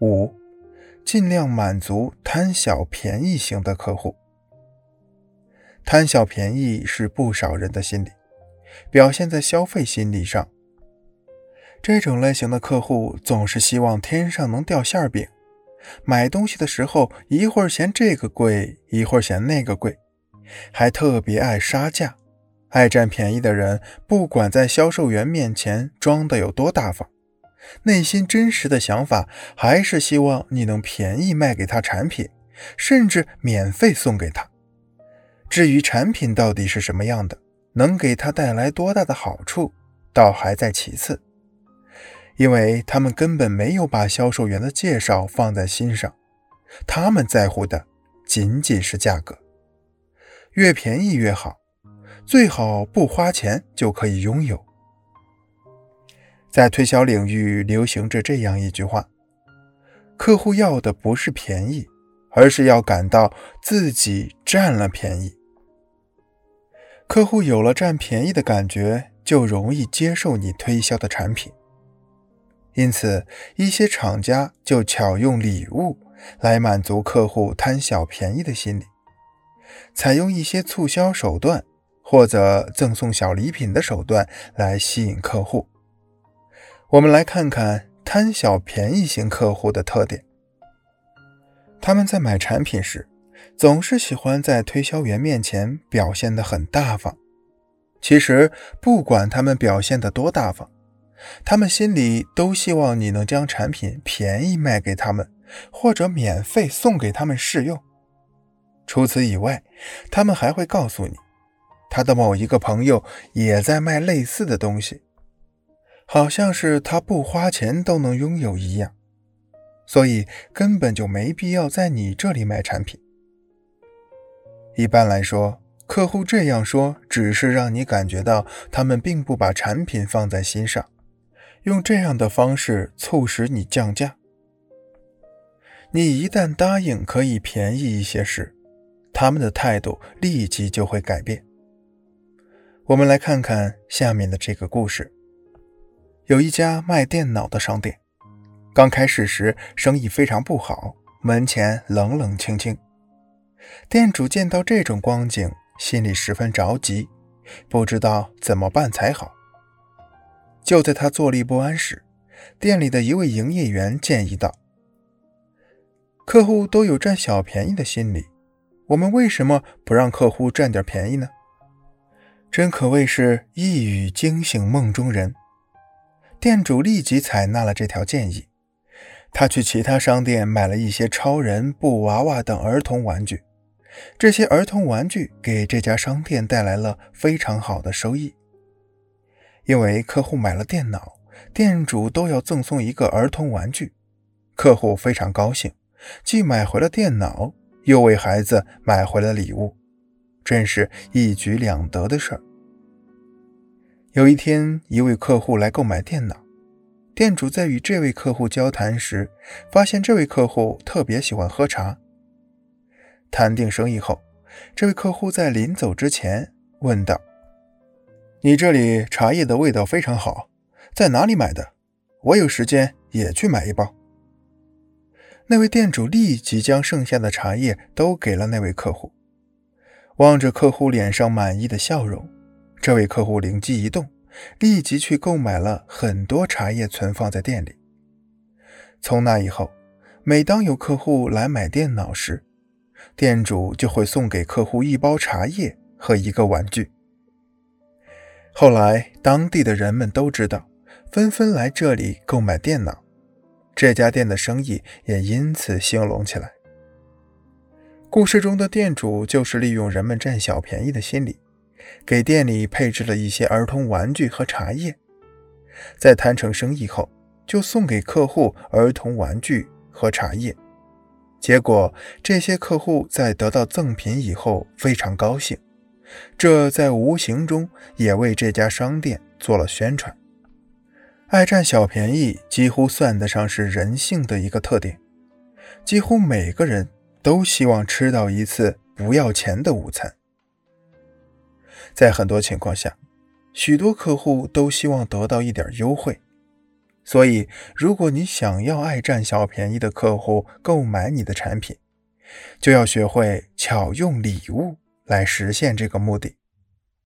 五，尽量满足贪小便宜型的客户。贪小便宜是不少人的心理，表现在消费心理上。这种类型的客户总是希望天上能掉馅饼，买东西的时候一会儿嫌这个贵，一会儿嫌那个贵，还特别爱杀价，爱占便宜的人，不管在销售员面前装的有多大方，内心真实的想法还是希望你能便宜卖给他产品，甚至免费送给他。至于产品到底是什么样的，能给他带来多大的好处，倒还在其次。因为他们根本没有把销售员的介绍放在心上，他们在乎的仅仅是价格，越便宜越好，最好不花钱就可以拥有。在推销领域流行着这样一句话：客户要的不是便宜，而是要感到自己占了便宜。客户有了占便宜的感觉，就容易接受你推销的产品。因此，一些厂家就巧用礼物来满足客户贪小便宜的心理，采用一些促销手段或者赠送小礼品的手段来吸引客户。我们来看看贪小便宜型客户的特点。他们在买产品时，总是喜欢在推销员面前表现得很大方。其实，不管他们表现得多大方，他们心里都希望你能将产品便宜卖给他们，或者免费送给他们试用。除此以外，他们还会告诉你，他的某一个朋友也在卖类似的东西，好像是他不花钱都能拥有一样，所以根本就没必要在你这里买产品。一般来说，客户这样说只是让你感觉到他们并不把产品放在心上。用这样的方式促使你降价。你一旦答应可以便宜一些时，他们的态度立即就会改变。我们来看看下面的这个故事：有一家卖电脑的商店，刚开始时生意非常不好，门前冷冷清清。店主见到这种光景，心里十分着急，不知道怎么办才好。就在他坐立不安时，店里的一位营业员建议道：“客户都有占小便宜的心理，我们为什么不让客户占点便宜呢？”真可谓是一语惊醒梦中人。店主立即采纳了这条建议，他去其他商店买了一些超人、布娃娃等儿童玩具，这些儿童玩具给这家商店带来了非常好的收益。因为客户买了电脑，店主都要赠送一个儿童玩具，客户非常高兴，既买回了电脑，又为孩子买回了礼物，真是一举两得的事儿。有一天，一位客户来购买电脑，店主在与这位客户交谈时，发现这位客户特别喜欢喝茶。谈定生意后，这位客户在临走之前问道。你这里茶叶的味道非常好，在哪里买的？我有时间也去买一包。那位店主立即将剩下的茶叶都给了那位客户。望着客户脸上满意的笑容，这位客户灵机一动，立即去购买了很多茶叶，存放在店里。从那以后，每当有客户来买电脑时，店主就会送给客户一包茶叶和一个玩具。后来，当地的人们都知道，纷纷来这里购买电脑，这家店的生意也因此兴隆起来。故事中的店主就是利用人们占小便宜的心理，给店里配置了一些儿童玩具和茶叶，在谈成生意后，就送给客户儿童玩具和茶叶。结果，这些客户在得到赠品以后非常高兴。这在无形中也为这家商店做了宣传。爱占小便宜几乎算得上是人性的一个特点，几乎每个人都希望吃到一次不要钱的午餐。在很多情况下，许多客户都希望得到一点优惠，所以，如果你想要爱占小便宜的客户购买你的产品，就要学会巧用礼物来实现这个目的。